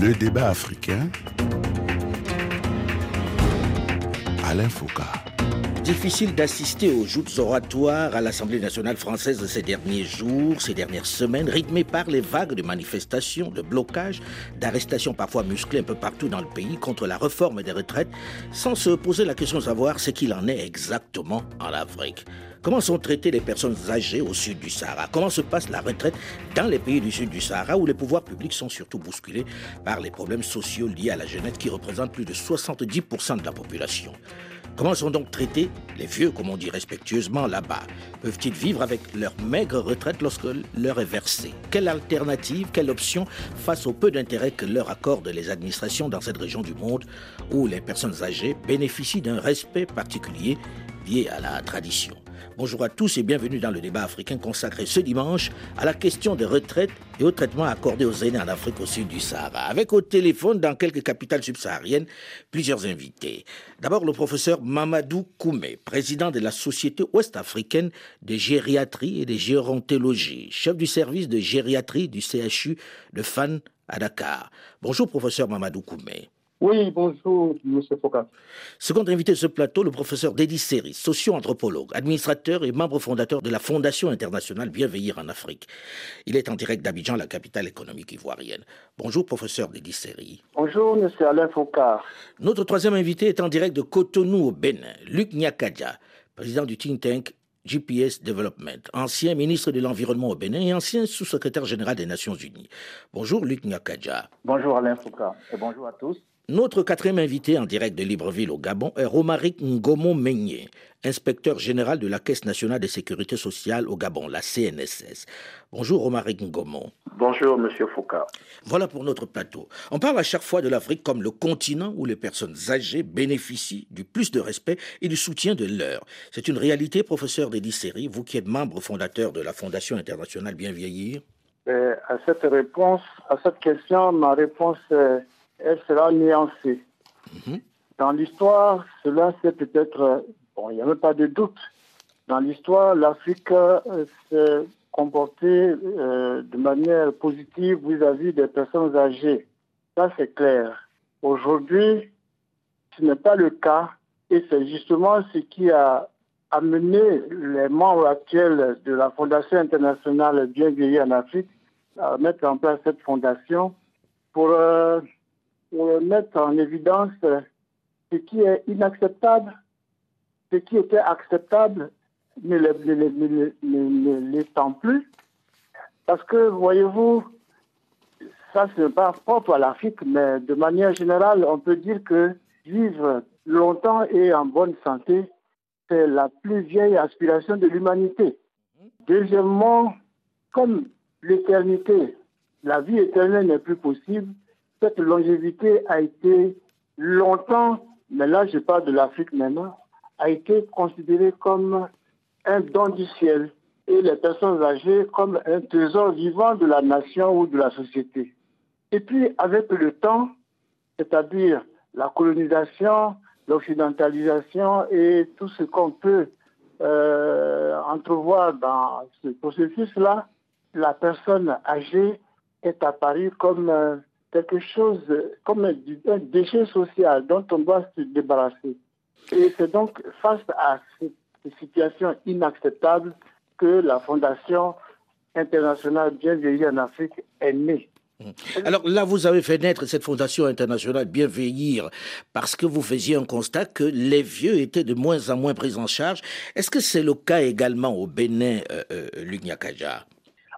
Le débat africain. Alain Foucault. Difficile d'assister aux joutes oratoires à l'Assemblée nationale française ces derniers jours, ces dernières semaines, rythmées par les vagues de manifestations, de blocages, d'arrestations parfois musclées un peu partout dans le pays contre la réforme des retraites, sans se poser la question de savoir ce qu'il en est exactement en Afrique. Comment sont traitées les personnes âgées au sud du Sahara? Comment se passe la retraite dans les pays du sud du Sahara où les pouvoirs publics sont surtout bousculés par les problèmes sociaux liés à la jeunesse qui représentent plus de 70% de la population? Comment sont donc traités les vieux, comme on dit respectueusement là-bas? Peuvent-ils vivre avec leur maigre retraite lorsque leur est versée? Quelle alternative, quelle option face au peu d'intérêt que leur accordent les administrations dans cette région du monde où les personnes âgées bénéficient d'un respect particulier lié à la tradition? Bonjour à tous et bienvenue dans le débat africain consacré ce dimanche à la question des retraites et au traitement accordé aux aînés en Afrique au sud du Sahara. Avec au téléphone dans quelques capitales subsahariennes plusieurs invités. D'abord le professeur Mamadou Koumé, président de la Société ouest-africaine de gériatrie et de gérontologie, chef du service de gériatrie du CHU de Fan à Dakar. Bonjour professeur Mamadou Koumé. Oui, bonjour, M. Foucault. Second invité de ce plateau, le professeur Dédi Seri, socio-anthropologue, administrateur et membre fondateur de la Fondation internationale Bienveillir en Afrique. Il est en direct d'Abidjan, la capitale économique ivoirienne. Bonjour, professeur Dédi Seri. Bonjour, M. Alain Foucault. Notre troisième invité est en direct de Cotonou au Bénin, Luc Nyakadja, président du think tank GPS Development, ancien ministre de l'Environnement au Bénin et ancien sous-secrétaire général des Nations Unies. Bonjour Luc Nyakadja. Bonjour Alain Foucault et bonjour à tous. Notre quatrième invité en direct de Libreville au Gabon est Romaric Ngomo Meigné, inspecteur général de la Caisse nationale de sécurité sociale au Gabon, la CNSS. Bonjour Romaric Ngomo. Bonjour Monsieur Foucault. Voilà pour notre plateau. On parle à chaque fois de l'Afrique comme le continent où les personnes âgées bénéficient du plus de respect et du soutien de l'heure. C'est une réalité, professeur Dédi Seri, vous qui êtes membre fondateur de la Fondation internationale Bien Vieillir? Euh, à cette réponse, à cette question, ma réponse, euh, elle sera nuancée. Mhm. Dans l'histoire, cela c'est peut-être, euh, bon, il n'y a même pas de doute. Dans l'histoire, l'Afrique euh, s'est comportée euh, de manière positive vis-à-vis des personnes âgées. Ça, c'est clair. Aujourd'hui, ce n'est pas le cas et c'est justement ce qui a amené les membres actuels de la Fondation internationale Bien Vieillir en Afrique à mettre en place cette fondation pour, euh, pour mettre en évidence ce qui est inacceptable, ce qui était acceptable ne l'étant plus. Parce que, voyez-vous, ça, ce n'est pas propre à l'Afrique, mais de manière générale, on peut dire que vivre longtemps et en bonne santé, c'est la plus vieille aspiration de l'humanité. Deuxièmement, comme l'éternité, la vie éternelle n'est plus possible, cette longévité a été longtemps, mais là je parle de l'Afrique maintenant, a été considérée comme un don du ciel et les personnes âgées comme un trésor vivant de la nation ou de la société. Et puis avec le temps, c'est-à-dire la colonisation, l'occidentalisation et tout ce qu'on peut euh, entrevoir dans ce processus-là, la personne âgée est apparue comme euh, quelque chose, comme un, un déchet social dont on doit se débarrasser. Et c'est donc face à cette situation inacceptable que la Fondation internationale Bien Vieillir en Afrique est née. Alors là, vous avez fait naître cette fondation internationale Bien Vieillir parce que vous faisiez un constat que les vieux étaient de moins en moins pris en charge. Est-ce que c'est le cas également au Bénin, euh, euh,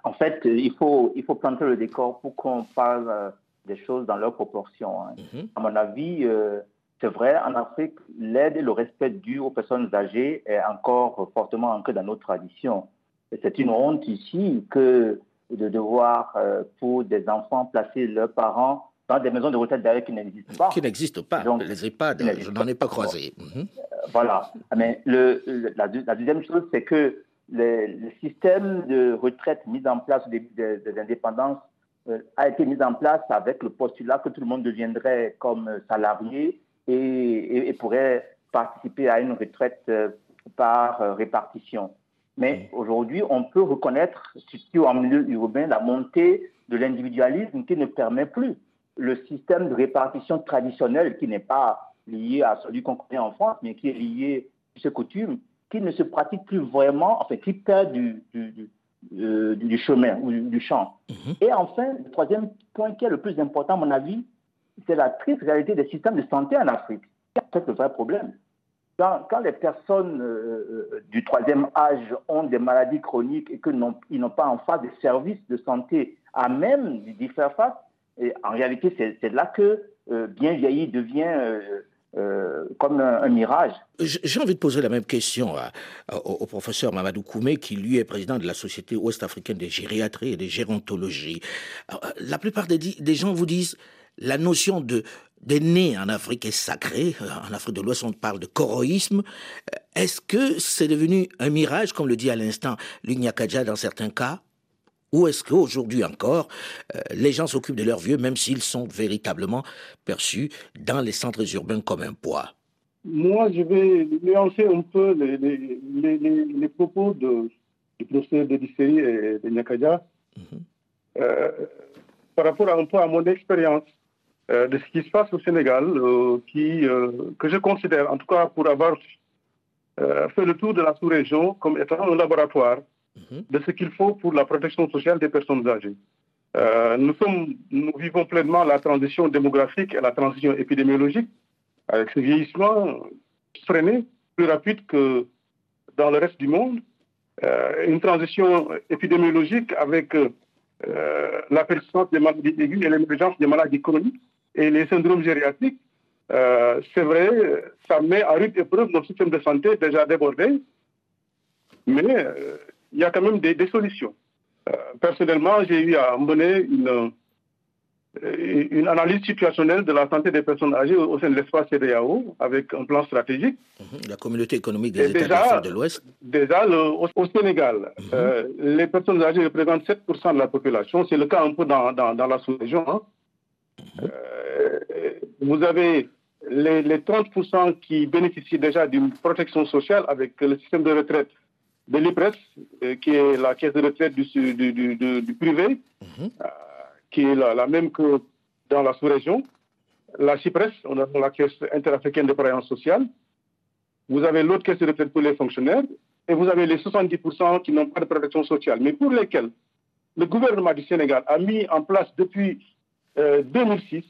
En fait, il faut, il faut planter le décor pour qu'on parle euh, des choses dans leurs proportions. hein. Mhm. À mon avis, euh, c'est vrai, en Afrique, l'aide et le respect dû aux personnes âgées est encore fortement ancré dans nos traditions. C'est une honte ici que de devoir, euh, pour des enfants, placer leurs parents dans des maisons de retraite d'ailleurs qui n'existent pas. Qui n'existe pas. Donc, les EHPAD, je n'en ai pas croisé. Mhm. Voilà. Mais le, la, deux- la deuxième chose, c'est que le, le système de retraite mis en place début des, des indépendances euh, a été mis en place avec le postulat que tout le monde deviendrait comme euh, salarié et, et- et pourrait participer à une retraite euh, par euh, répartition. Mais aujourd'hui, on peut reconnaître, surtout en milieu urbain, la montée de l'individualisme qui ne permet plus le système de répartition traditionnel qui n'est pas lié à celui qu'on connaît en France, mais qui est lié à ce coutume, qui ne se pratique plus vraiment, enfin, qui perd du, du, du, chemin ou du, champ. Mhm. Et enfin, le troisième point qui est le plus important, à mon avis, c'est la triste réalité des systèmes de santé en Afrique. C'est le vrai problème. Quand, quand les personnes euh, euh, du troisième âge ont des maladies chroniques et qu'ils n'ont pas en face des services de santé à même d'y faire face, et en réalité, c'est là que euh, bien vieilli devient comme un, mirage. J'ai envie de poser la même question au, professeur Mamadou Koumé, qui lui est président de la Société ouest-africaine de gériatrie et de gérontologie. la plupart des, des gens vous disent la notion de nez en Afrique est sacrée. En Afrique de l'Ouest, on parle de coroïsme. Est-ce que c'est devenu un mirage, comme le dit à l'instant l'Unyakaja dans certains cas? Ou est-ce qu'aujourd'hui encore, euh, les gens s'occupent de leurs vieux, même s'ils sont véritablement perçus dans les centres urbains comme un poids? Moi, je vais nuancer un peu les, propos de, du professeur de et de Nyakaja mhm. euh, par rapport à un peu à mon expérience. Euh, de ce qui se passe au Sénégal, qui, que je considère, en tout cas pour avoir fait le tour de la sous-région comme étant un laboratoire. De ce qu'il faut pour la protection sociale des personnes âgées. nous, sommes, nous vivons pleinement la transition démographique et la transition épidémiologique avec ce vieillissement freiné, plus rapide que dans le reste du monde. une transition épidémiologique avec la persistance des maladies aiguës et l'émergence des maladies chroniques et les syndromes gériatriques, euh, c'est vrai, ça met à rude épreuve notre système de santé déjà débordé, mais euh, il y a quand même des, solutions. Euh, personnellement, j'ai eu à mener une, une analyse situationnelle de la santé des personnes âgées au, sein de l'espace CDAO avec un plan stratégique. Mhm. La communauté économique des États de l'Ouest. Déjà, au, Sénégal, mhm. les personnes âgées représentent 7% de la population. C'est le cas un peu dans, dans, la sous-région. Hein. Mhm. Euh, vous avez les, 30% qui bénéficient déjà d'une protection sociale avec le système de retraite de l'IPRES, euh, qui est la caisse de retraite du, du, privé, mhm. euh, qui est la, même que dans la sous-région. La CIPRES, on a la caisse interafricaine de prévoyance sociale. Vous avez l'autre caisse de retraite pour les fonctionnaires. Et vous avez les 70% qui n'ont pas de protection sociale, mais pour lesquels le gouvernement du Sénégal a mis en place depuis 2006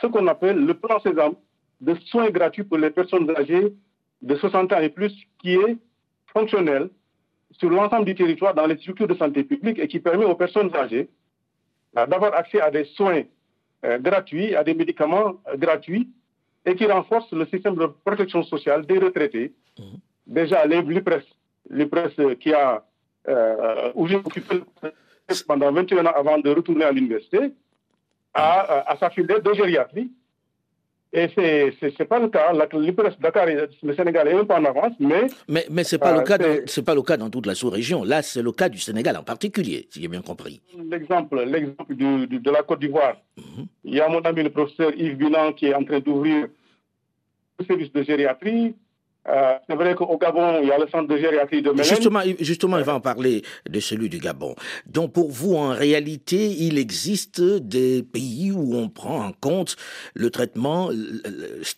ce qu'on appelle le plan Sésame de soins gratuits pour les personnes âgées de 60 ans et plus, qui est fonctionnel sur l'ensemble du territoire dans les structures de santé publique et qui permet aux personnes âgées euh, d'avoir accès à des soins euh, gratuits, à des médicaments euh, gratuits et qui renforce le système de protection sociale des retraités. Mmh. Déjà, l'IPRES, l'IPRES qui a, où j'ai occupé pendant 21 ans avant de retourner à l'université, à, à s'affilier de gériatrie. Et ce n'est pas le cas. Dakar, le Sénégal est un peu en avance, mais. Mais, mais ce n'est pas, le euh, cas dans, pas le cas dans toute la sous-région. Là, c'est le cas du Sénégal en particulier, si j'ai bien compris. L'exemple de la Côte d'Ivoire. Mhm. Il y a mon ami le professeur Yves Binan qui est en train d'ouvrir le service de gériatrie. Euh, c'est vrai qu'au Gabon, il y a le centre de gériatrie de. Justement, justement, il va en parler de celui du Gabon. Donc, pour vous, en réalité, il existe des pays où on prend en compte le traitement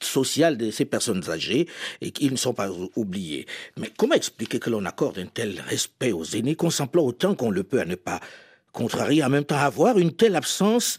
social de ces personnes âgées et qu'ils ne sont pas oubliés. Mais comment expliquer que l'on accorde un tel respect aux aînés, qu'on s'emploie autant qu'on le peut à ne pas contrarier, en même temps avoir une telle absence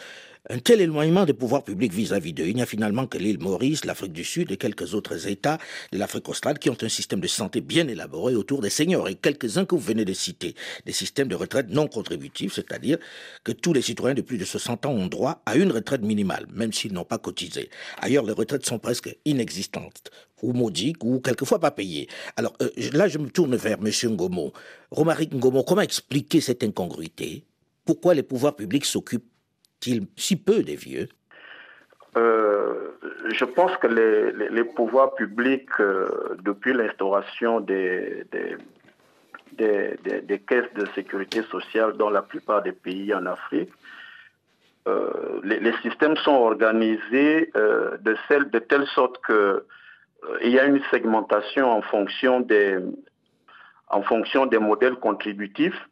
un tel éloignement des pouvoirs publics vis-à-vis d'eux, il n'y a finalement que l'île Maurice, l'Afrique du Sud et quelques autres États de l'Afrique australe qui ont un système de santé bien élaboré autour des seniors et quelques-uns que vous venez de citer, des systèmes de retraite non contributifs, c'est-à-dire que tous les citoyens de plus de 60 ans ont droit à une retraite minimale, même s'ils n'ont pas cotisé. Ailleurs, les retraites sont presque inexistantes ou maudiques ou quelquefois pas payées. Alors euh, là, je me tourne vers M. Ngomo. Romaric Ngomo, comment expliquer cette incongruité? Pourquoi les pouvoirs publics s'occupent si peu des vieux? Euh, je pense que les, pouvoirs publics, euh, depuis l'instauration des, caisses de sécurité sociale dans la plupart des pays en Afrique, euh, les, systèmes sont organisés de, telle sorte qu'il y a une segmentation en fonction des modèles contributifs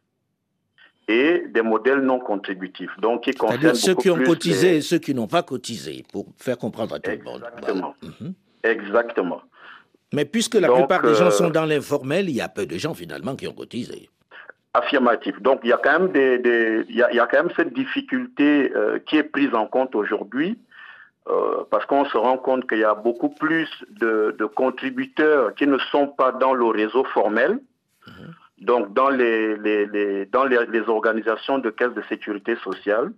et des modèles non contributifs. Donc, qui C'est-à-dire ceux qui ont cotisé et ceux qui n'ont pas cotisé, pour faire comprendre à tout le monde. Exactement. Mhm. Exactement. Mais puisque la plupart des gens sont dans l'informel, il y a peu de gens finalement qui ont cotisé. Affirmatif. Donc il y a quand même des, il, y a, quand même cette difficulté euh, qui est prise en compte aujourd'hui. Euh, parce qu'on se rend compte qu'il y a beaucoup plus de, contributeurs qui ne sont pas dans le réseau formel, mhm. Donc dans les, les, dans les, organisations de caisse de sécurité sociale.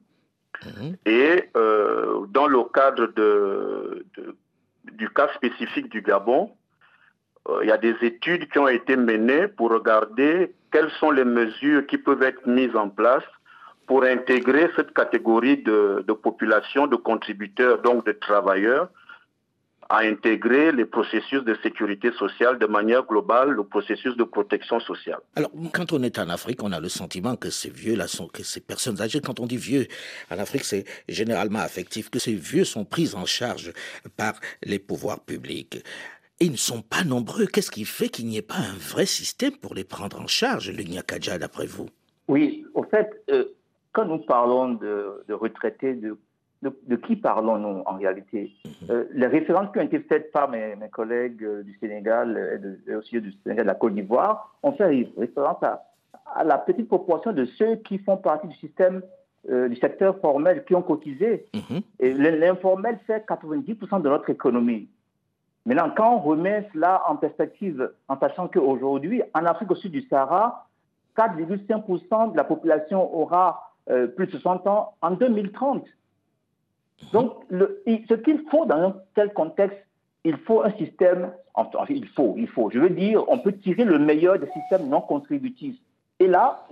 Mhm. Et euh, dans le cadre de, du cas spécifique du Gabon, euh, il y a des études qui ont été menées pour regarder quelles sont les mesures qui peuvent être mises en place pour intégrer cette catégorie de, population, de contributeurs, donc de travailleurs, à intégrer les processus de sécurité sociale de manière globale, le processus de protection sociale. Alors, quand on est en Afrique, on a le sentiment que ces vieux-là sont, que ces personnes âgées, quand on dit vieux, en Afrique, c'est généralement affectif, que ces vieux sont pris en charge par les pouvoirs publics ils ne sont pas nombreux. Qu'est-ce qui fait qu'il n'y ait pas un vrai système pour les prendre en charge, le Nyakaja, d'après vous? Oui, au fait, euh, quand nous parlons de, retraités, de, de, qui parlons-nous en réalité? Mhm. euh, Les références qui ont été faites par mes, collègues euh, du Sénégal et, aussi du Sénégal de la Côte d'Ivoire ont fait référence à, la petite proportion de ceux qui font partie du système du secteur formel qui ont cotisé. Mhm. Et l'informel fait 90% de notre économie. Maintenant, quand on remet cela en perspective, en sachant qu'aujourd'hui, en Afrique au sud du Sahara, 4,5% de la population aura euh, plus de 60 ans en 2030. Donc, ce qu'il faut dans un tel contexte, il faut un système, enfin, il faut, il faut, je veux dire, on peut tirer le meilleur des systèmes non contributifs. Et là,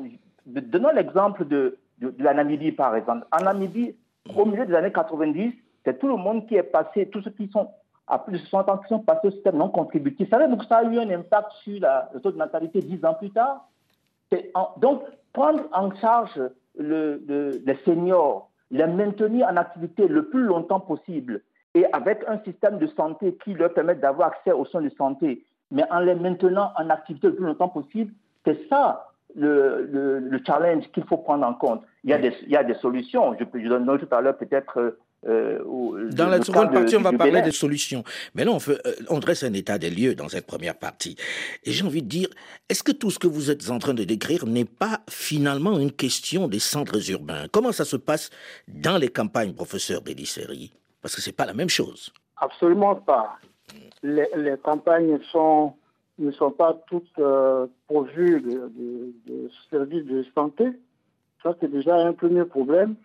donnons l'exemple de, de, la Namibie, par exemple. En Namibie, au milieu des années 90, c'est tout le monde qui est passé, tous ceux qui sont à plus de 60 ans qui sont passés au système non contributif. Ça, donc, ça a eu un impact sur le taux de natalité 10 ans plus tard. donc, prendre en charge le, les seniors, les maintenir en activité le plus longtemps possible et avec un système de santé qui leur permet d'avoir accès aux soins de santé, mais en les maintenant en activité le plus longtemps possible, c'est ça le, le, challenge qu'il faut prendre en compte. Il y a des, il y a des solutions. Je, je donne tout à l'heure peut-être euh, dans la seconde partie, on va parler des solutions. Mais là, on, fait, euh, on dresse un état des lieux dans cette première partie. Et j'ai envie de dire, est-ce que tout ce que vous êtes en train de décrire n'est pas finalement une question des centres urbains? Comment ça se passe dans les campagnes, professeur Bélisséry Parce que ce n'est pas la même chose. Absolument pas. Les, campagnes sont, ne sont pas toutes euh, pourvues de, de services de santé. Ça, c'est déjà un premier problème.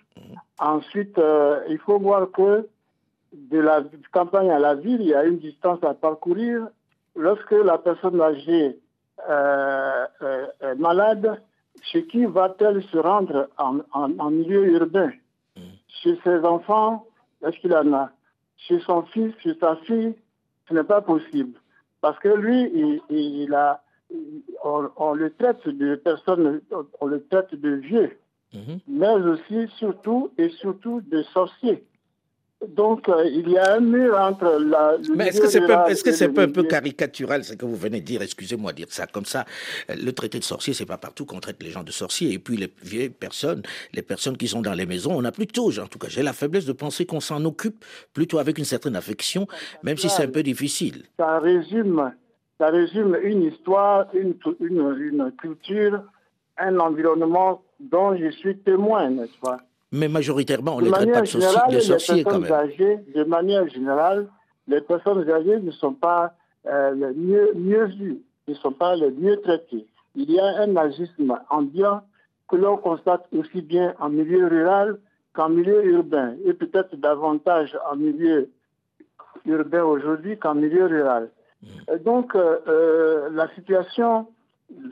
Ensuite, euh, il faut voir que de la campagne à la ville, il y a une distance à parcourir. Lorsque la personne âgée euh, euh, est malade, chez qui va-t-elle se rendre en, milieu urbain? Chez ses enfants, est-ce qu'il en a? Chez son fils, chez sa fille, ce n'est pas possible. Parce que lui, il, a, on, on, le traite de personnes, on le traite de vieux. Mhm. mais aussi, surtout et surtout des sorciers. Donc, euh, il y a un mur entre la. Mais est-ce que c'est pas, est-ce que c'est pas un peu caricatural ce que vous venez de dire? Excusez-moi de dire ça comme ça. Le traité de sorcier, c'est pas partout qu'on traite les gens de sorciers. Et puis les vieilles personnes, les personnes qui sont dans les maisons, on a plutôt, en tout cas, j'ai la faiblesse de penser qu'on s'en occupe plutôt avec une certaine affection, même si c'est un peu difficile. Ça résume, ça résume une histoire, une, une, une culture, un environnement dont je suis témoin, n'est-ce pas Mais majoritairement, on ne les traite pas de, sorciers quand même. Âgées, de manière générale, les personnes âgées ne sont pas euh, les mieux, mieux vues, ne sont pas les mieux traitées. Il y a un agisme ambiant que l'on constate aussi bien en milieu rural qu'en milieu urbain, et peut-être davantage en milieu urbain aujourd'hui qu'en milieu rural. Mm. donc, euh, euh, la situation,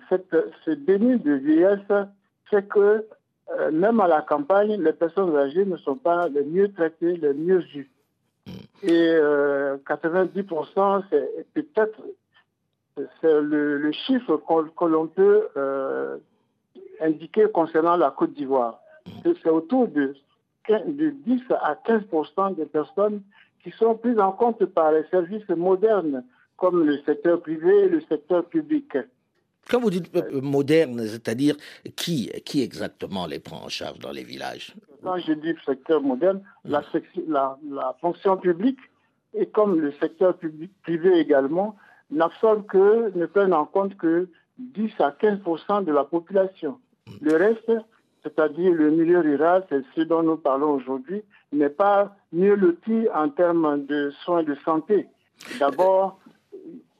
cette, ce déni de vieillesse c'est que euh, même à la campagne, les personnes âgées ne sont pas les mieux traitées, les mieux vues. Mm. Et 90%, euh, c'est peut-être c'est le, chiffre que l'on peut euh, indiquer concernant la Côte d'Ivoire. Mm. C'est autour de, de 10 à 15% des personnes qui sont prises en compte par les services modernes comme le secteur privé et le secteur public. Quand vous dites moderne, c'est-à-dire qui, qui exactement les prend en charge dans les villages? Quand je dis secteur moderne, la, la, fonction publique et comme le secteur public, privé également n'absorbent que, ne prennent en compte que 10 à 15% de la population. Le reste, c'est-à-dire le milieu rural, c'est ce dont nous parlons aujourd'hui, n'est pas mieux loti en termes de soins de santé. D'abord,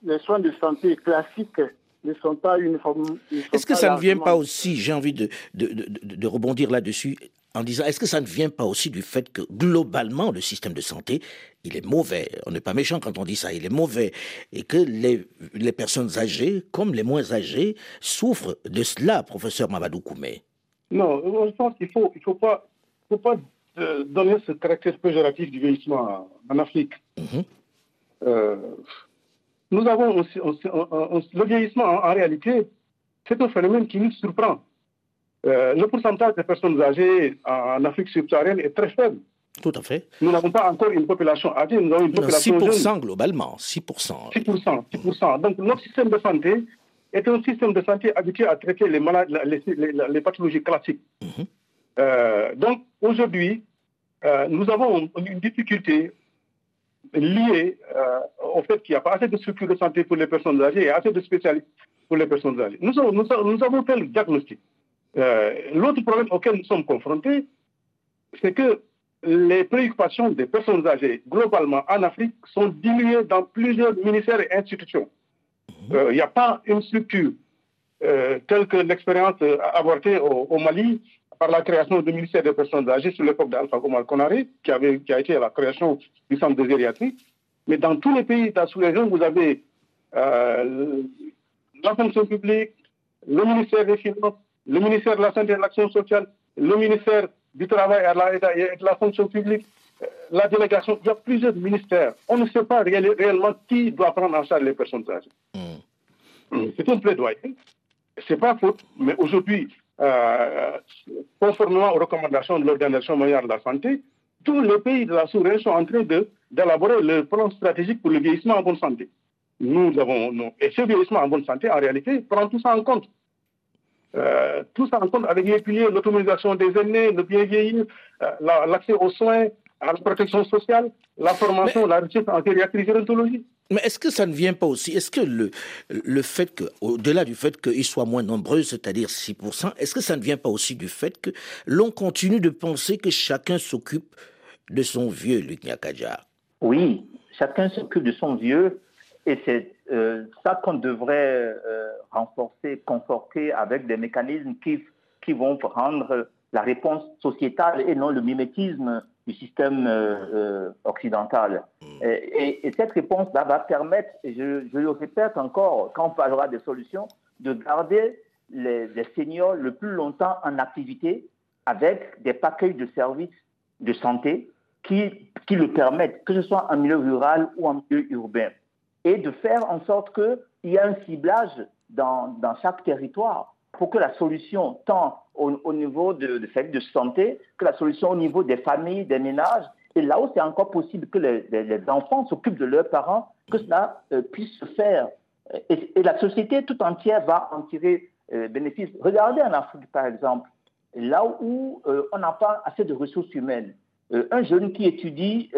les soins de santé classiques ne sont pas uniformes. Est-ce que ça ne vient pas aussi, j'ai envie de, de, de, rebondir là-dessus, en disant, est-ce que ça ne vient pas aussi du fait que globalement, le système de santé, il est mauvais? On n'est pas méchant quand on dit ça, il est mauvais. Et que les, les personnes âgées, comme les moins âgées, souffrent de cela, professeur Mamadou Koumé. Non, je pense qu'il ne faut, il faut pas, faut pas euh, donner ce caractère péjoratif du vieillissement en Afrique. Mhm. Euh, nous avons aussi, le vieillissement, en, réalité, c'est un phénomène qui nous surprend. Euh, le pourcentage des personnes âgées en Afrique subsaharienne est très faible. Tout à fait. Nous n'avons pas encore une population âgée, nous avons une population 6% globalement, 6%. 6%, 6%. Donc notre système de santé est un système de santé habitué à traiter les, malades, les, pathologies classiques. Mhm. Euh, donc aujourd'hui, euh, nous avons une difficulté liée euh, au fait qu'il n'y a pas assez de structures de santé pour les personnes âgées et assez de spécialistes pour les personnes âgées. Nous, avons, nous, avons fait le diagnostic. L'autre problème auquel nous sommes confrontés, c'est que les préoccupations des personnes âgées, globalement en Afrique, sont diluées dans plusieurs ministères et institutions. Il euh, n'y a pas une structure euh, telle que l'expérience euh, avortée au, au, Mali par la création du ministère des personnes âgées sur l'époque d'Alpha Omar Konaré, qui, avait, qui a été la création du centre de gériatrie. Mais dans tous les pays de la sous-région, vous avez la fonction publique, le ministère des Finances, le ministère de la Santé et de l'Action sociale, le ministère du Travail et de la fonction publique, la délégation, il y a plusieurs ministères. On ne sait pas réellement qui doit prendre en charge les personnes âgées. Hmm. Hmm. C'est un plaidoyer. C'est pas faute, mais aujourd'hui, euh, conformément aux recommandations de l'Organisation mondiale de la santé, tous les pays de la sous-région sont en train d'élaborer le plan stratégique pour le vieillissement en bonne santé. Nous avons, et ce vieillissement en bonne santé, en réalité, prend tout ça en compte. Euh, tout ça en compte avec les piliers, l'autonomisation des aînés, le bien vieillir, euh, l'accès aux soins, à la protection sociale, la formation, la recherche en gériatrie gérontologie. Mais est-ce que ça ne vient pas aussi? Est-ce que le, le fait que, au-delà du fait qu'ils soient moins nombreux, c'est-à-dire 6%, est-ce que ça ne vient pas aussi du fait que l'on continue de penser que chacun s'occupe de son vieux, Luc Nyakadja? Oui, chacun s'occupe de son vieux, et c'est euh, ça qu'on devrait euh, renforcer, conforter avec des mécanismes qui, qui vont rendre la réponse sociétale et non le mimétisme du système euh, euh, occidental. Mm. Et, cette réponse-là va permettre, et je, je, le répète encore, quand on parlera des solutions, de garder les, seniors le plus longtemps en activité avec des paquets de services de santé qui, qui le permettent, que ce soit en milieu rural ou en milieu urbain. Et de faire en sorte qu'il y ait un ciblage dans, dans chaque territoire pour que la solution, tant au, niveau de, de, de santé que la solution au niveau des familles, des ménages. Et là où c'est encore possible que les, enfants s'occupent de leurs parents, que cela euh, puisse se faire. Et, la société tout entière va en tirer euh, bénéfice. Regardez en Afrique, par exemple, là où euh, on n'a pas assez de ressources humaines. un jeune qui étudie,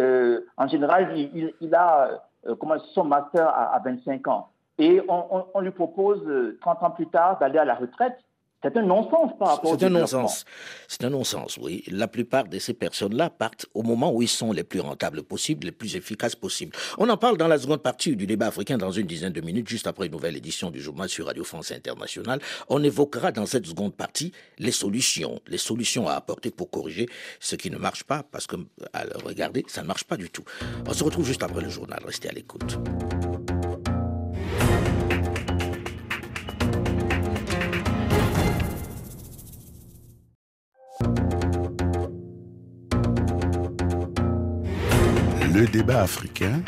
en général, il, a comment, son master à, à 25 ans. Et on, on, lui propose 30 ans plus tard d'aller à la retraite. C'est un non-sens par rapport C'est un non-sens. C'est un non-sens, oui. La plupart de ces personnes-là partent au moment où ils sont les plus rentables possibles, les plus efficaces possibles. On en parle dans la seconde partie du débat africain dans une dizaine de minutes, juste après une nouvelle édition du journal sur Radio France Internationale. On évoquera dans cette seconde partie les solutions, les solutions à apporter pour corriger ce qui ne marche pas, parce que, regardez, ça ne marche pas du tout. On se retrouve juste après le journal. Restez à l'écoute. Le débat africain.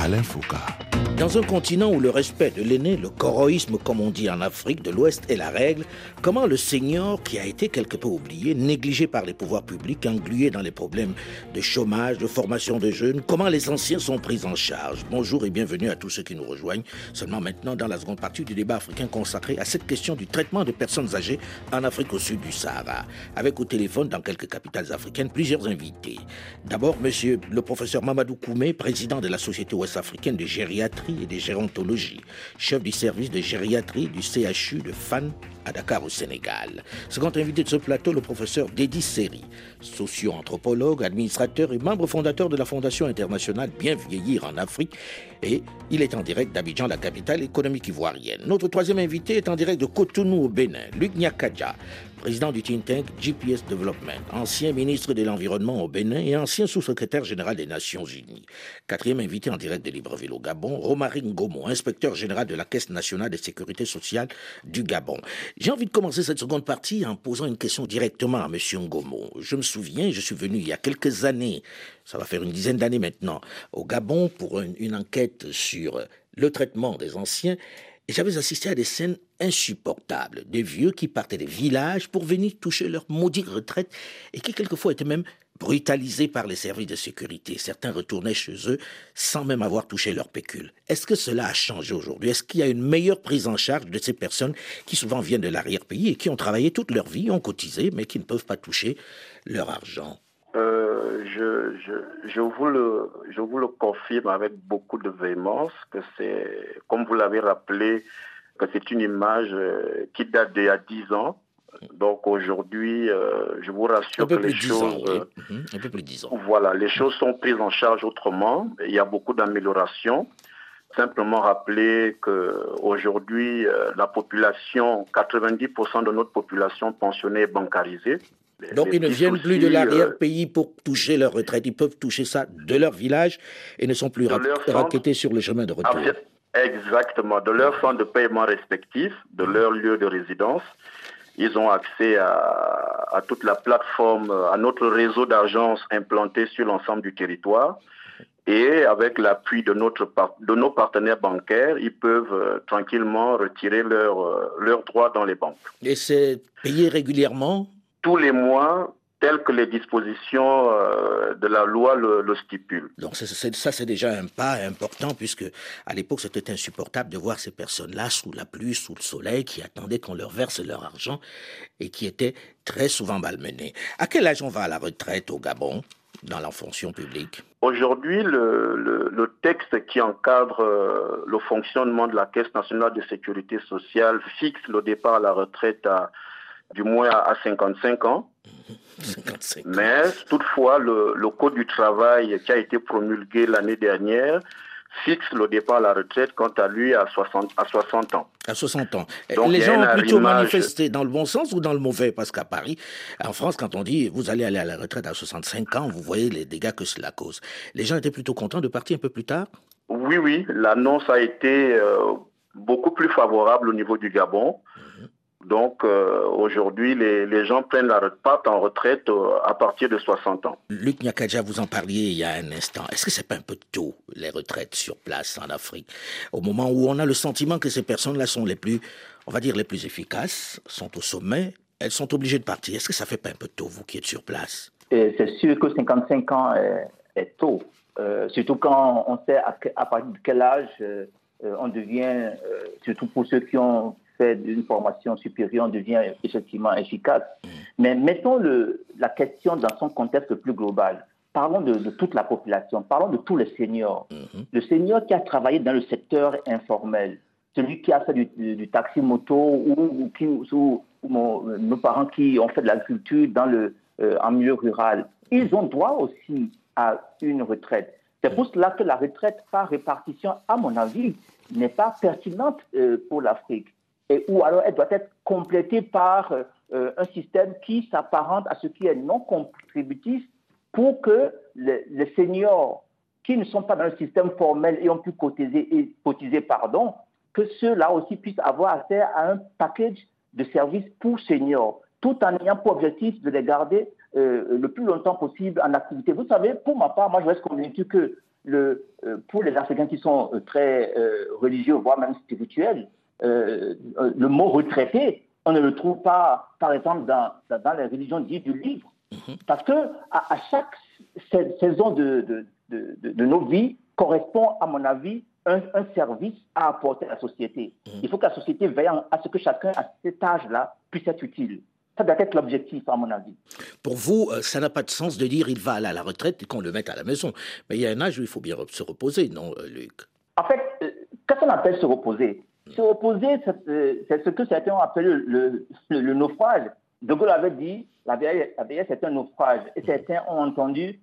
Alain Foucault. Dans un continent où le respect de l'aîné, le coroïsme comme on dit en Afrique de l'Ouest est la règle, comment le senior, qui a été quelque peu oublié, négligé par les pouvoirs publics, englué dans les problèmes de chômage, de formation de jeunes, comment les anciens sont pris en charge? Bonjour et bienvenue à tous ceux qui nous rejoignent, seulement maintenant dans la seconde partie du débat africain consacré à cette question du traitement de personnes âgées en Afrique au sud du Sahara, avec au téléphone dans quelques capitales africaines plusieurs invités. D'abord, monsieur le professeur Mamadou Koumé, président de la Société ouest-africaine de et de gérontologie, chef du service de gériatrie du CHU de Fan à Dakar au Sénégal. Second invité de ce plateau, le professeur Dédi Seri, socio-anthropologue, administrateur et membre fondateur de la Fondation internationale Bien vieillir en Afrique. Et il est en direct d'Abidjan, la capitale économique ivoirienne. Notre troisième invité est en direct de Cotonou au Bénin, Luc Nyakadja, président du think tank GPS Development, ancien ministre de l'Environnement au Bénin et ancien sous-secrétaire général des Nations Unies. Quatrième invité en direct de Libreville au Gabon, Romaric Ngomo, inspecteur général de la Caisse nationale de sécurité sociale du Gabon. J'ai envie de commencer cette seconde partie en posant une question directement à M. Ngomo. Je me souviens, je suis venu il y a quelques années, ça va faire une dizaine d'années maintenant, au Gabon pour une enquête sur le traitement des anciens j'avais assisté à des scènes insupportables, des vieux qui partaient des villages pour venir toucher leur maudite retraite et qui quelquefois étaient même brutalisés par les services de sécurité. Certains retournaient chez eux sans même avoir touché leur pécule. Est-ce que cela a changé aujourd'hui? Est-ce qu'il y a une meilleure prise en charge de ces personnes qui souvent viennent de l'arrière-pays et qui ont travaillé toute leur vie, ont cotisé, mais qui ne peuvent pas toucher leur argent? Euh, je, je, je, vous le, je vous le confirme avec beaucoup de véhémence que c'est, comme vous l'avez rappelé, que c'est une image euh, qui date d'il y a 10 ans. Donc aujourd'hui, euh, je vous rassure que les choses, ans, oui. mmh, un peu plus de 10 ans. voilà, les choses sont prises en charge autrement. Il y a beaucoup d'améliorations. Simplement rappeler que aujourd'hui, euh, la population, 90% de notre population pensionnée est bancarisée. Donc, ils ne viennent plus de l'arrière-pays pour toucher leur retraite. Ils peuvent toucher ça de leur village et ne sont plus ra raquettés sur le chemin de retour. Exactement. De leur centre de paiement respectif, de leur lieu de résidence. Ils ont accès à, à toute la plateforme, à notre réseau d'agences implantées sur l'ensemble du territoire. Et avec l'appui de, notre, de nos partenaires bancaires, ils peuvent euh, tranquillement retirer leurs euh, leurs droits dans les banques. Et c'est payé régulièrement tous les mois telles que les dispositions euh, de la loi le, le stipulent. Donc ça, c'est déjà un pas important, puisque à l'époque, c'était insupportable de voir ces personnes-là sous la pluie, sous le soleil, qui attendaient qu'on leur verse leur argent et qui étaient très souvent malmenés. À quel âge on va à la retraite au Gabon dans la fonction publique? Aujourd'hui, le, le, le, texte qui encadre euh, le fonctionnement de la Caisse nationale de sécurité sociale fixe le départ à la retraite à du moins à 55 ans. 55 ans. Mais toutefois, le, le, Code du travail qui a été promulgué l'année dernière fixe le départ à la retraite, quant à lui, à 60, à 60 ans. À 60 ans. Donc, les gens ont plutôt arrimage... manifesté dans le bon sens ou dans le mauvais? Parce qu'à Paris, en France, quand on dit vous allez aller à la retraite à 65 ans, vous voyez les dégâts que cela cause. Les gens étaient plutôt contents de partir un peu plus tard? Oui, oui. L'annonce a été euh, beaucoup plus favorable au niveau du Gabon. Donc euh, aujourd'hui, les, les, gens prennent la partent en retraite euh, à partir de 60 ans. Luc Nyakadja, vous en parliez il y a un instant. Est-ce que c'est pas un peu tôt, les retraites sur place en Afrique? Au moment où on a le sentiment que ces personnes-là sont les plus, on va dire, les plus efficaces, sont au sommet, elles sont obligées de partir. Est-ce que ça fait pas un peu tôt, vous qui êtes sur place? C'est sûr que 55 ans est, est tôt. Euh, surtout quand on sait à, à, partir de quel âge euh, on devient, euh, surtout pour ceux qui ont fait d'une formation supérieure, devient effectivement efficace. Mmh. Mais mettons le, la question dans son contexte plus global. Parlons de, de, toute la population, parlons de tous les seniors. Mmh. Le senior qui a travaillé dans le secteur informel, celui qui a fait du, du, du taxi moto ou, ou, qui, ou, ou mon, nos parents qui ont fait de l'agriculture dans le, euh, en milieu rural, ils ont droit aussi à une retraite. C'est pour cela que la retraite par répartition, à mon avis, n'est pas pertinente euh, pour l'Afrique. Ou alors elle doit être complétée par euh, un système qui s'apparente à ce qui est non contributif pour que les, seniors qui ne sont pas dans le système formel et ont pu cotiser, cotiser pardon, que ceux-là aussi puissent avoir accès à un package de services pour seniors, tout en ayant pour objectif de les garder euh, le plus longtemps possible en activité. Vous savez, pour ma part, moi je reste convaincu que pour les Africains qui sont très religieux, voire même spirituels, le mot retraité, on ne le trouve pas, par exemple, dans, dans les religions dites du livre. Mhm. Parce que à, chaque saison de, de, de, nos vies correspond, à mon avis, un, un, service à apporter à la société. Mhm. Il faut que la société veille à ce que chacun, à cet âge-là, puisse être utile. Ça doit être l'objectif, à mon avis. Pour vous, euh, ça n'a pas de sens de dire il va aller à la retraite et qu'on le mette à la maison. Mais il y a un âge où il faut bien se reposer, non, euh, Luc? En fait, euh, qu'est-ce qu'on appelle se reposer Se reposer, c'est ce que certains ont appelé le, naufrage. De Gaulle avait dit la vieillesse, la est un naufrage. Et certains ont entendu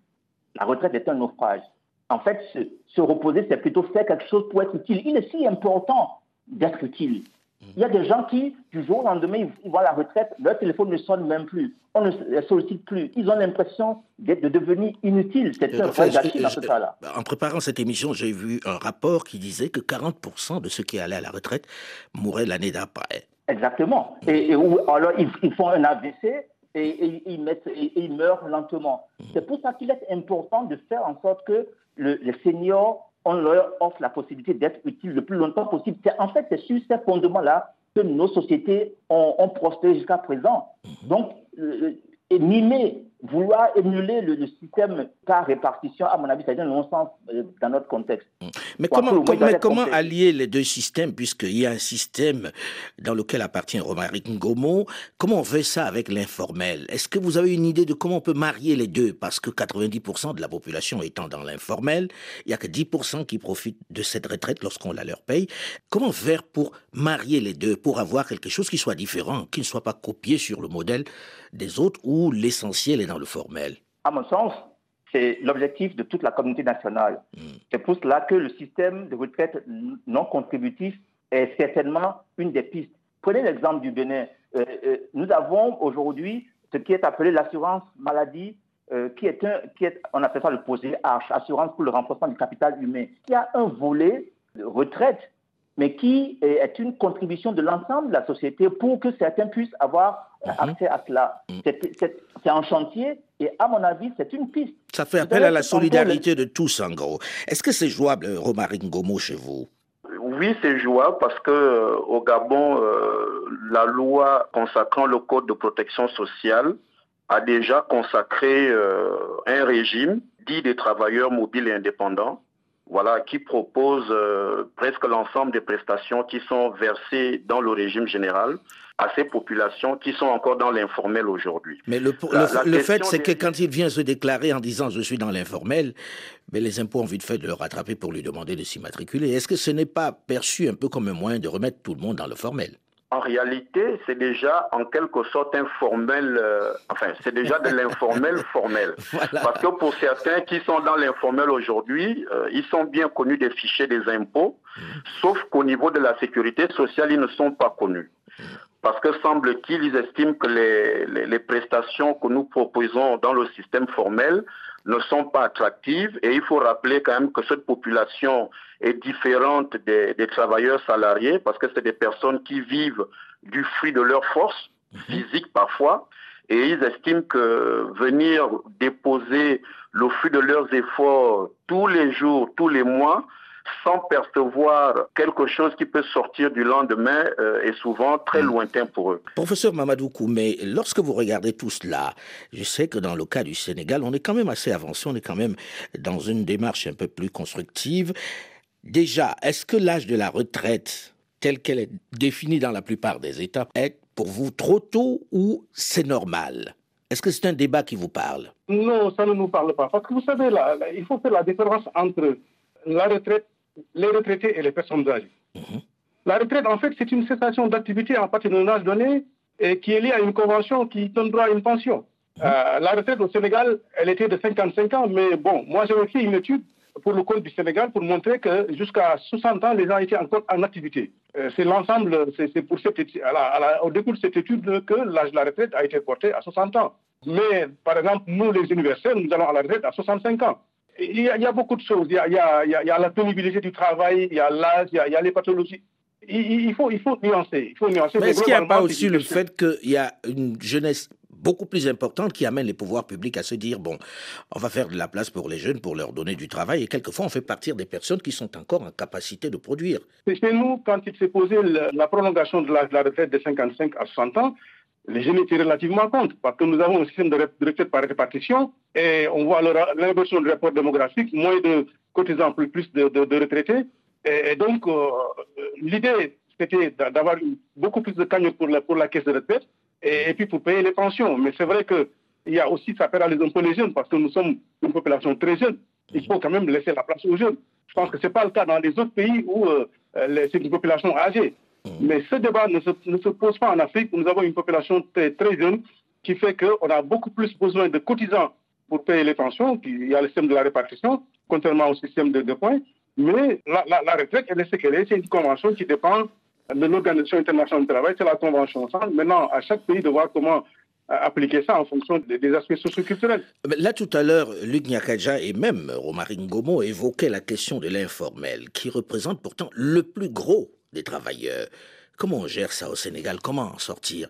la retraite est un naufrage. En fait, se, se reposer, c'est plutôt faire quelque chose pour être utile. Il est si important d'être utile. Il y a des gens qui, du jour au lendemain, ils, vont à la retraite, leur téléphone ne sonne même plus. On ne les sollicite plus. Ils ont l'impression de, devenir inutiles. C'est un vrai gâchis dans ce cas-là. En préparant cette émission, j'ai vu un rapport qui disait que 40% de ceux qui allaient à la retraite mouraient l'année d'après. Exactement. Et, alors, ils, font un AVC et, ils, mettent, et, ils meurent lentement. Mm. C'est pour ça qu'il est important de faire en sorte que le, les seniors on leur offre la possibilité d'être utiles le plus longtemps possible. En fait, c'est sur ces fondements-là que nos sociétés ont, ont prospéré jusqu'à présent. Mhm. Donc, euh, et mimer, vouloir émuler le, système par répartition, à mon avis, c'est un non-sens euh, dans notre contexte. Mm. Mais comment, comment, allier les deux systèmes, puisqu'il y a un système dans lequel appartient Romaric Ngomo, comment on fait ça avec l'informel? Est-ce que vous avez une idée de comment on peut marier les deux? Parce que 90% de la population étant dans l'informel, il n'y a que 10% qui profitent de cette retraite lorsqu'on la leur paye. Comment faire pour marier les deux, pour avoir quelque chose qui soit différent, qui ne soit pas copié sur le modèle des autres où l'essentiel est dans le formel À mon sens, c'est l'objectif de toute la communauté nationale. Hmm. C'est pour cela que le système de retraite non contributif est certainement une des pistes. Prenez l'exemple du Bénin. Euh, euh, nous avons aujourd'hui ce qui est appelé l'assurance maladie, euh, qui, est un, qui est, on appelle ça le posé H, assurance pour le renforcement du capital humain. Y a un volet de retraite mais qui est une contribution de l'ensemble de la société pour que certains puissent avoir mhm. accès à cela. Mhm. C'est un chantier et à mon avis, c'est une piste. Ça fait appel à la solidarité de tous, en gros. Est-ce que c'est jouable, Romaric Ngomo, chez vous? Oui, c'est jouable parce que euh, au Gabon, euh, la loi consacrant le code de protection sociale a déjà consacré euh, un régime dit des travailleurs mobiles et indépendants voilà, qui propose euh, presque l'ensemble des prestations qui sont versées dans le régime général à ces populations qui sont encore dans l'informel aujourd'hui. Mais le, le, fait, c'est que quand il vient se déclarer en disant je suis dans l'informel, mais les impôts ont vite fait de le rattraper pour lui demander de s'immatriculer. Est-ce que ce n'est pas perçu un peu comme un moyen de remettre tout le monde dans le formel? En réalité, c'est déjà en quelque sorte informel, euh, enfin, c'est déjà de l'informel formel. Parce que pour certains qui sont dans l'informel aujourd'hui, euh, ils sont bien connus des fichiers des impôts, mm. sauf qu'au niveau de la sécurité sociale, ils ne sont pas connus. Parce que semble-t-il, ils estiment que les, les prestations que nous proposons dans le système formel ne sont pas attractives et il faut rappeler quand même que cette population est différente des, travailleurs salariés parce que c'est des personnes qui vivent du fruit de leur force mhm. physique parfois et ils estiment que venir déposer le fruit de leurs efforts tous les jours, tous les mois, sans percevoir quelque chose qui peut sortir du lendemain euh, est souvent très hmm. lointain pour eux. Professeur Mamadou Koumé, lorsque vous regardez tout cela, je sais que dans le cas du Sénégal, on est quand même assez avancé, on est quand même dans une démarche un peu plus constructive. Déjà, est-ce que l'âge de la retraite, tel qu'elle est définie dans la plupart des États, est pour vous trop tôt ou c'est normal? Est-ce que c'est un débat qui vous parle? Non, ça ne nous parle pas. Parce que vous savez, là, il faut faire la différence entre la retraite les retraités et les personnes âgées. Mhm. La retraite, en fait, c'est une cessation d'activité à partir d'un âge donné et qui est liée à une convention qui donne droit à une pension. Mhm. Euh, la retraite au Sénégal, elle était de 55 ans, mais bon, moi j'ai fait une étude pour le compte du Sénégal pour montrer que jusqu'à 60 ans, les gens étaient encore en activité. Euh, c'est l'ensemble, c'est pour cette au début de cette étude que l'âge de la retraite a été porté à 60 ans. Mais par exemple, nous les universitaires, nous allons à la retraite à 65 ans il y, a, beaucoup de choses. Il y a, la pénibilité du travail, il y a l'âge, il, y a, les pathologies. Il, faut, il faut nuancer. Il faut nuancer Mais est-ce qu'il n'y a pas aussi le fait qu'il y a une jeunesse beaucoup plus importante qui amène les pouvoirs publics à se dire, bon, on va faire de la place pour les jeunes, pour leur donner du travail, et quelquefois on fait partir des personnes qui sont encore en capacité de produire. Chez nous, quand il s'est posé la prolongation de la, retraite de 55 à 60 ans, les jeunes étaient relativement contre, parce que nous avons un système de retraite par répartition, et on voit l'inversion du rapport démographique, moins de cotisants, plus, de, retraités. Et, donc, euh, l'idée, c'était d'avoir beaucoup plus de cagnottes pour la, pour la caisse de retraite, et, puis pour payer les pensions. Mais c'est vrai que il y a aussi, ça pénalise un peu les jeunes parce que nous sommes une population très jeune. Il faut quand même laisser la place aux jeunes. Je pense que ce n'est pas le cas dans les autres pays où euh, c'est une population âgée. Mmh. Mais ce débat ne se, ne se, pose pas en Afrique où nous avons une population très, très jeune qui fait qu'on a beaucoup plus besoin de cotisants pour payer les pensions. il y a le système de la répartition, contrairement au système de, points. Mais la, la, retraite, elle est ce qu'elle est. C'est une convention qui dépend de l'Organisation internationale du travail, c'est la convention. Maintenant, à chaque pays de voir comment appliquer ça en fonction des aspects socioculturels. Là, tout à l'heure, Luc Nyakaja et même Romarin Gomo évoquaient la question de l'informel, qui représente pourtant le plus gros des travailleurs. Comment on gère ça au Sénégal? Comment en sortir?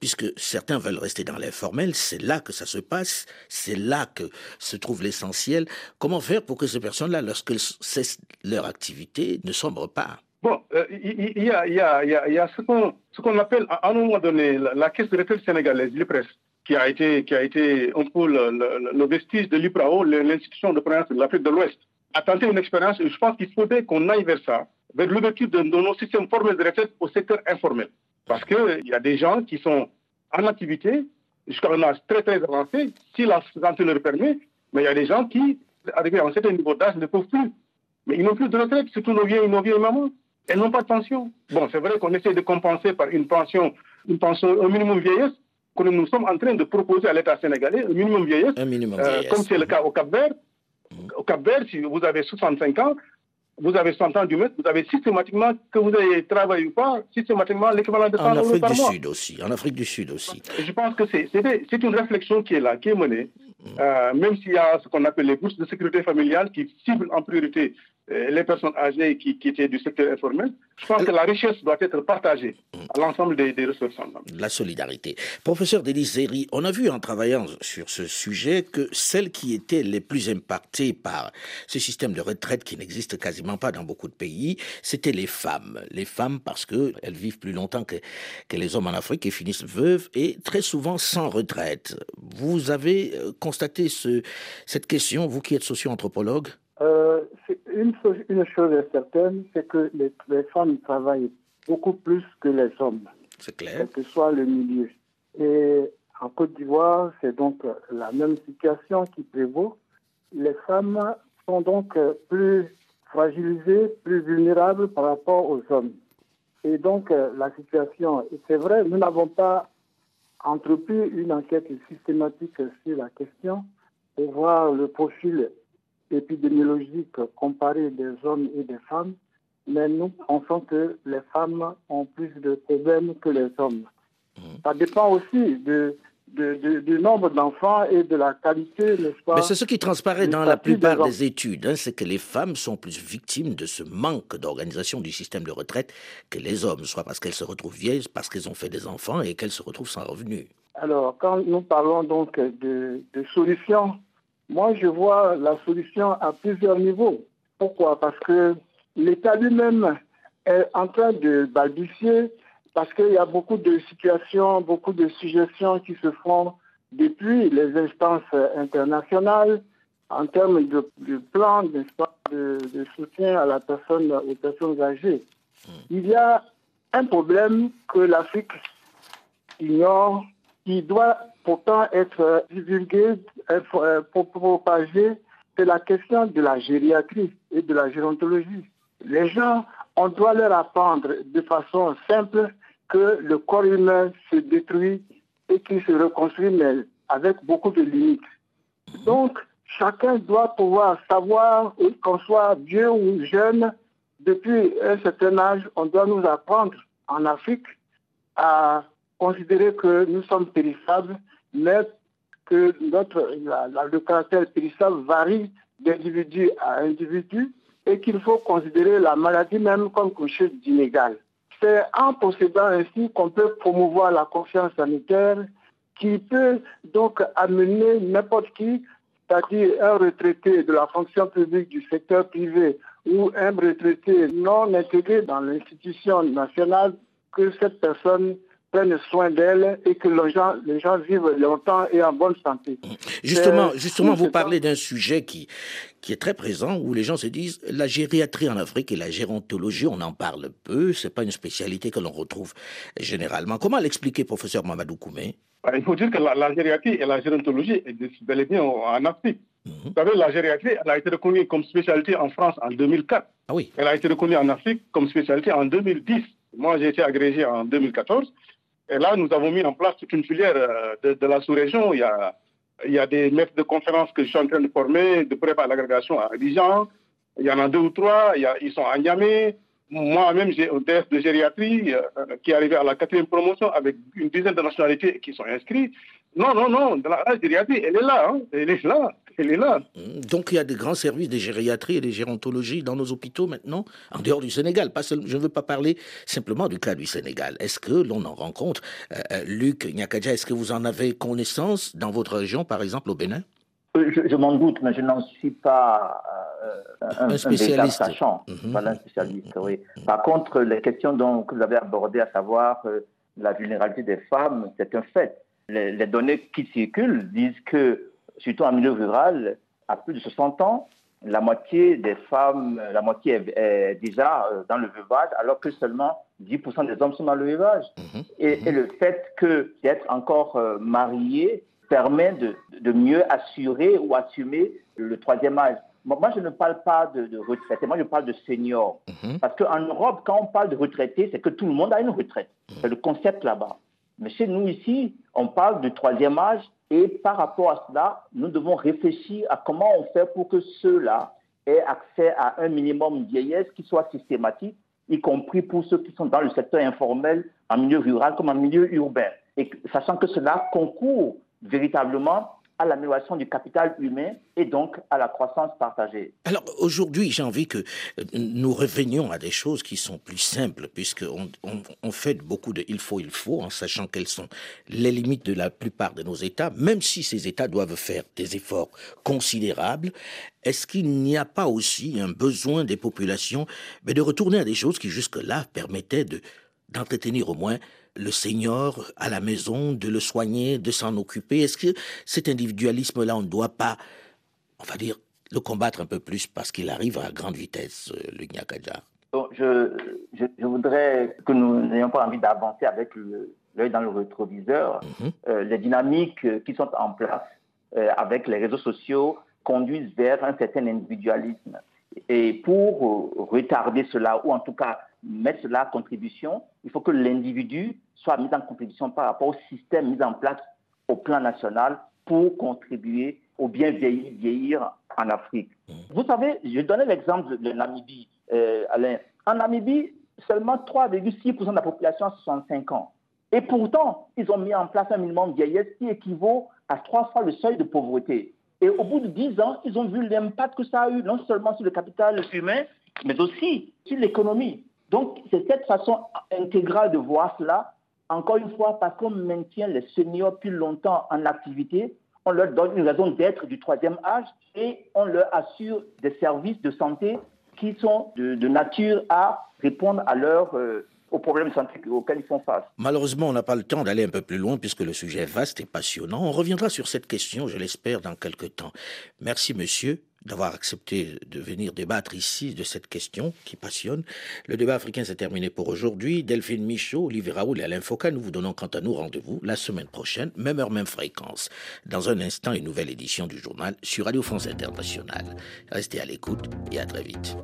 Puisque certains veulent rester dans l'informel, c'est là que ça se passe, c'est là que se trouve l'essentiel. Comment faire pour que ces personnes-là, lorsqu'elles cessent leur activité, ne sombrent pas? Bon, il y, a, ce qu'on appelle à un moment donné la, caisse de retraite sénégalaise, l'IPRES, qui a été, qui a été un peu le, vestige de l'IPRAO, l'institution de province de l'Afrique de l'Ouest, a tenté une expérience et je pense qu'il faudrait qu'on aille vers ça, vers l'ouverture de, nos systèmes formels de retraite au secteur informel. Parce qu'il y a des gens qui sont en activité jusqu'à un âge très très avancé, si la santé le permet, mais il y a des gens qui, arrivés à un certain niveau d'âge, ne peuvent plus. Mais ils n'ont plus de retraite, surtout nos vieilles, nos vieilles mamans. Elles n'ont pas de pension. Bon, c'est vrai qu'on essaie de compenser par une pension, une pension, un minimum vieillesse, que nous sommes en train de proposer à l'État sénégalais, un minimum vieillesse, un minimum euh, comme c'est le cas au Cap-Vert. Mm. Au Cap-Vert, si vous avez 65 ans, vous avez 100 ans du mètre, vous avez systématiquement, que vous ayez travaillé ou pas, systématiquement l'équivalent de 100 euros par mois. En Afrique du Sud aussi. En Afrique du Sud aussi. Je pense que c'est une réflexion qui est là, qui est menée. Mm. Euh, même s'il y a ce qu'on appelle les bourses de sécurité familiale qui ciblent en priorité les personnes âgées qui, étaient du secteur informel, je pense que la richesse doit être partagée à l'ensemble des, ressources. La solidarité. Professeur Denis on a vu en travaillant sur ce sujet que celles qui étaient les plus impactées par ce système de retraite qui n'existe quasiment pas dans beaucoup de pays, c'était les femmes. Les femmes parce qu'elles vivent plus longtemps que, les hommes en Afrique et finissent veuves et très souvent sans retraite. Vous avez euh, constaté ce, cette question, vous qui êtes socio-anthropologue? Euh, une, une, chose est certaine, c'est que les, femmes travaillent beaucoup plus que les hommes. C'est clair. Quel que soit le milieu. Et en Côte d'Ivoire, c'est donc la même situation qui prévaut. Les femmes sont donc plus fragilisées, plus vulnérables par rapport aux hommes. Et donc, la situation, c'est vrai, nous n'avons pas entrepris une enquête systématique sur la question pour voir le profil épidémiologique comparé des hommes et des femmes, mais nous pensons que les femmes ont plus de problèmes que les hommes. Mmh. Ça dépend aussi de, du nombre d'enfants et de la qualité, n'est-ce pas? Mais c'est ce qui transparaît dans la plupart des, études, hein, c'est que les femmes sont plus victimes de ce manque d'organisation du système de retraite que les hommes, soit parce qu'elles se retrouvent vieilles, parce qu'elles ont fait des enfants et qu'elles se retrouvent sans revenus. Alors, quand nous parlons donc de, de solutions moi, je vois la solution à plusieurs niveaux. Pourquoi? Parce que l'État lui-même est en train de balbutier, parce qu'il y a beaucoup de situations, beaucoup de suggestions qui se font depuis les instances internationales en termes de, plan de, de, soutien à la personne, aux personnes âgées. Hmm. Il y a un problème que l'Afrique ignore qui doit pourtant être divulgué, euh, propagé, c'est la question de la gériatrie et de la gérontologie. Les gens, on doit leur apprendre de façon simple que le corps humain se détruit et qu'il se reconstruit, mais avec beaucoup de limites. Donc, chacun doit pouvoir savoir, qu'on soit vieux ou jeune, depuis un certain âge, on doit nous apprendre en Afrique à considérer que nous sommes périssables, mais que notre, le caractère périssable varie d'individu à individu et qu'il faut considérer la maladie même comme quelque chose d'inégal. C'est en procédant ainsi qu'on peut promouvoir la confiance sanitaire qui peut donc amener n'importe qui, c'est-à-dire un retraité de la fonction publique du secteur privé ou un retraité non intégré dans l'institution nationale, que cette personne prenne soin d'elle et que les gens, les gens vivent longtemps et en bonne santé. Justement, justement vous parlez d'un sujet qui, qui est très présent, où les gens se disent, la gériatrie en Afrique et la gérontologie, on en parle peu, c'est pas une spécialité que l'on retrouve généralement. Comment l'expliquer, professeur Mamadou Koumé? Bah, Il faut dire que la, gériatrie et la gérontologie est bel et bien en Afrique. Mhm. Vous savez, la gériatrie, elle a été reconnue comme spécialité en France en 2004. Ah oui. Elle a été reconnue en Afrique comme spécialité en 2010. Moi, j'ai été agrégé en 2014. Et là, nous avons mis en place toute une filière euh, de, la sous-région. Il y, a, il y a des maîtres de conférences que je suis en train de former, de préparer l'agrégation à Abidjan. Il y en a deux ou trois. Ils sont à Niamey. Moi-même, j'ai un test de gériatrie euh, qui est arrivé à la quatrième promotion avec une dizaine de nationalités qui sont inscrites. Non, non, non, la, gériatrie, elle est là. Hein. Elle est là elle est là. Mmh. Donc il y a des grands services de gériatrie et de gérontologie dans nos hôpitaux maintenant, en dehors du Sénégal. Pas je ne veux pas parler simplement du cas du Sénégal. Est-ce que l'on en rencontre euh, euh, Luc Nyakadja, est-ce que vous en avez connaissance dans votre région, par exemple au Bénin? Euh, je, m'en doute, mais je n'en suis pas un, spécialiste. sachant, mmh. pas un spécialiste, oui. Mmh. Par contre, les questions dont, que vous avez abordées, à savoir la vulnérabilité des femmes, c'est un fait. les, données qui circulent disent que surtout en milieu rural, à plus de 60 ans, la moitié des femmes, la moitié est, déjà euh, dans le veuvage, alors que seulement 10% des hommes sont dans le veuvage. Mhm. et, le fait que d'être encore euh, marié permet de, mieux assurer ou assumer le troisième âge. Moi, je ne parle pas de, de retraité, moi je parle de senior. Mhm. Parce qu'en Europe, quand on parle de retraité, c'est que tout le monde a une retraite. Mhm. C'est le concept là-bas. Mais chez nous ici, on parle du troisième âge et par rapport à cela, nous devons réfléchir à comment on fait pour que ceux-là aient accès à un minimum de vieillesse qui soit systématique, y compris pour ceux qui sont dans le secteur informel, en milieu rural comme en milieu urbain. Et sachant que cela concourt véritablement à l'amélioration du capital humain et donc à la croissance partagée. Alors aujourd'hui, j'ai envie que euh, nous revenions à des choses qui sont plus simples, puisqu'on on, fait beaucoup de il faut, il faut, en sachant quelles sont les limites de la plupart de nos États, même si ces États doivent faire des efforts considérables. Est-ce qu'il n'y a pas aussi un besoin des populations mais de retourner à des choses qui jusque-là permettaient de d'entretenir au moins le senior à la maison, de le soigner, de s'en occuper? Est-ce que cet individualisme-là, on ne doit pas, on va dire, le combattre un peu plus parce qu'il arrive à grande vitesse, euh, le Nyakadja je, je, voudrais que nous n'ayons pas envie d'avancer avec l'œil dans le rétroviseur. Mhm. Euh, les dynamiques qui sont en place euh, avec les réseaux sociaux conduisent vers un certain individualisme. Et pour retarder cela, ou en tout cas mettre cela à contribution, il faut que l'individu soit mis en contribution par rapport au système mis en place au plan national pour contribuer au bien vieillir, en Afrique. Mmh. Vous savez, je donnais l'exemple de Namibie, euh, Alain. En Namibie, seulement 3,6% de la population a 65 ans. Et pourtant, ils ont mis en place un minimum de vieillesse qui équivaut à trois fois le seuil de pauvreté. Et au bout de 10 ans, ils ont vu l'impact que ça a eu, non seulement sur le capital humain, mais aussi sur l'économie. Donc, c'est cette façon intégrale de voir cela, encore une fois, parce qu'on maintient les seniors plus longtemps en activité, on leur donne une raison d'être du troisième âge et on leur assure des services de santé qui sont de, nature à répondre à leurs euh, aux problèmes de santé auxquels ils font face. Malheureusement, on n'a pas le temps d'aller un peu plus loin puisque le sujet est vaste et passionnant. On reviendra sur cette question, je l'espère, dans quelques temps. Merci, monsieur d'avoir accepté de venir débattre ici de cette question qui passionne. Le débat africain s'est terminé pour aujourd'hui. Delphine Michaud, Olivier Raoul et Alain Foucault, nous vous donnons quant à nous rendez-vous la semaine prochaine, même heure, même fréquence. Dans un instant, une nouvelle édition du journal sur Radio France Internationale. Restez à l'écoute et à très vite.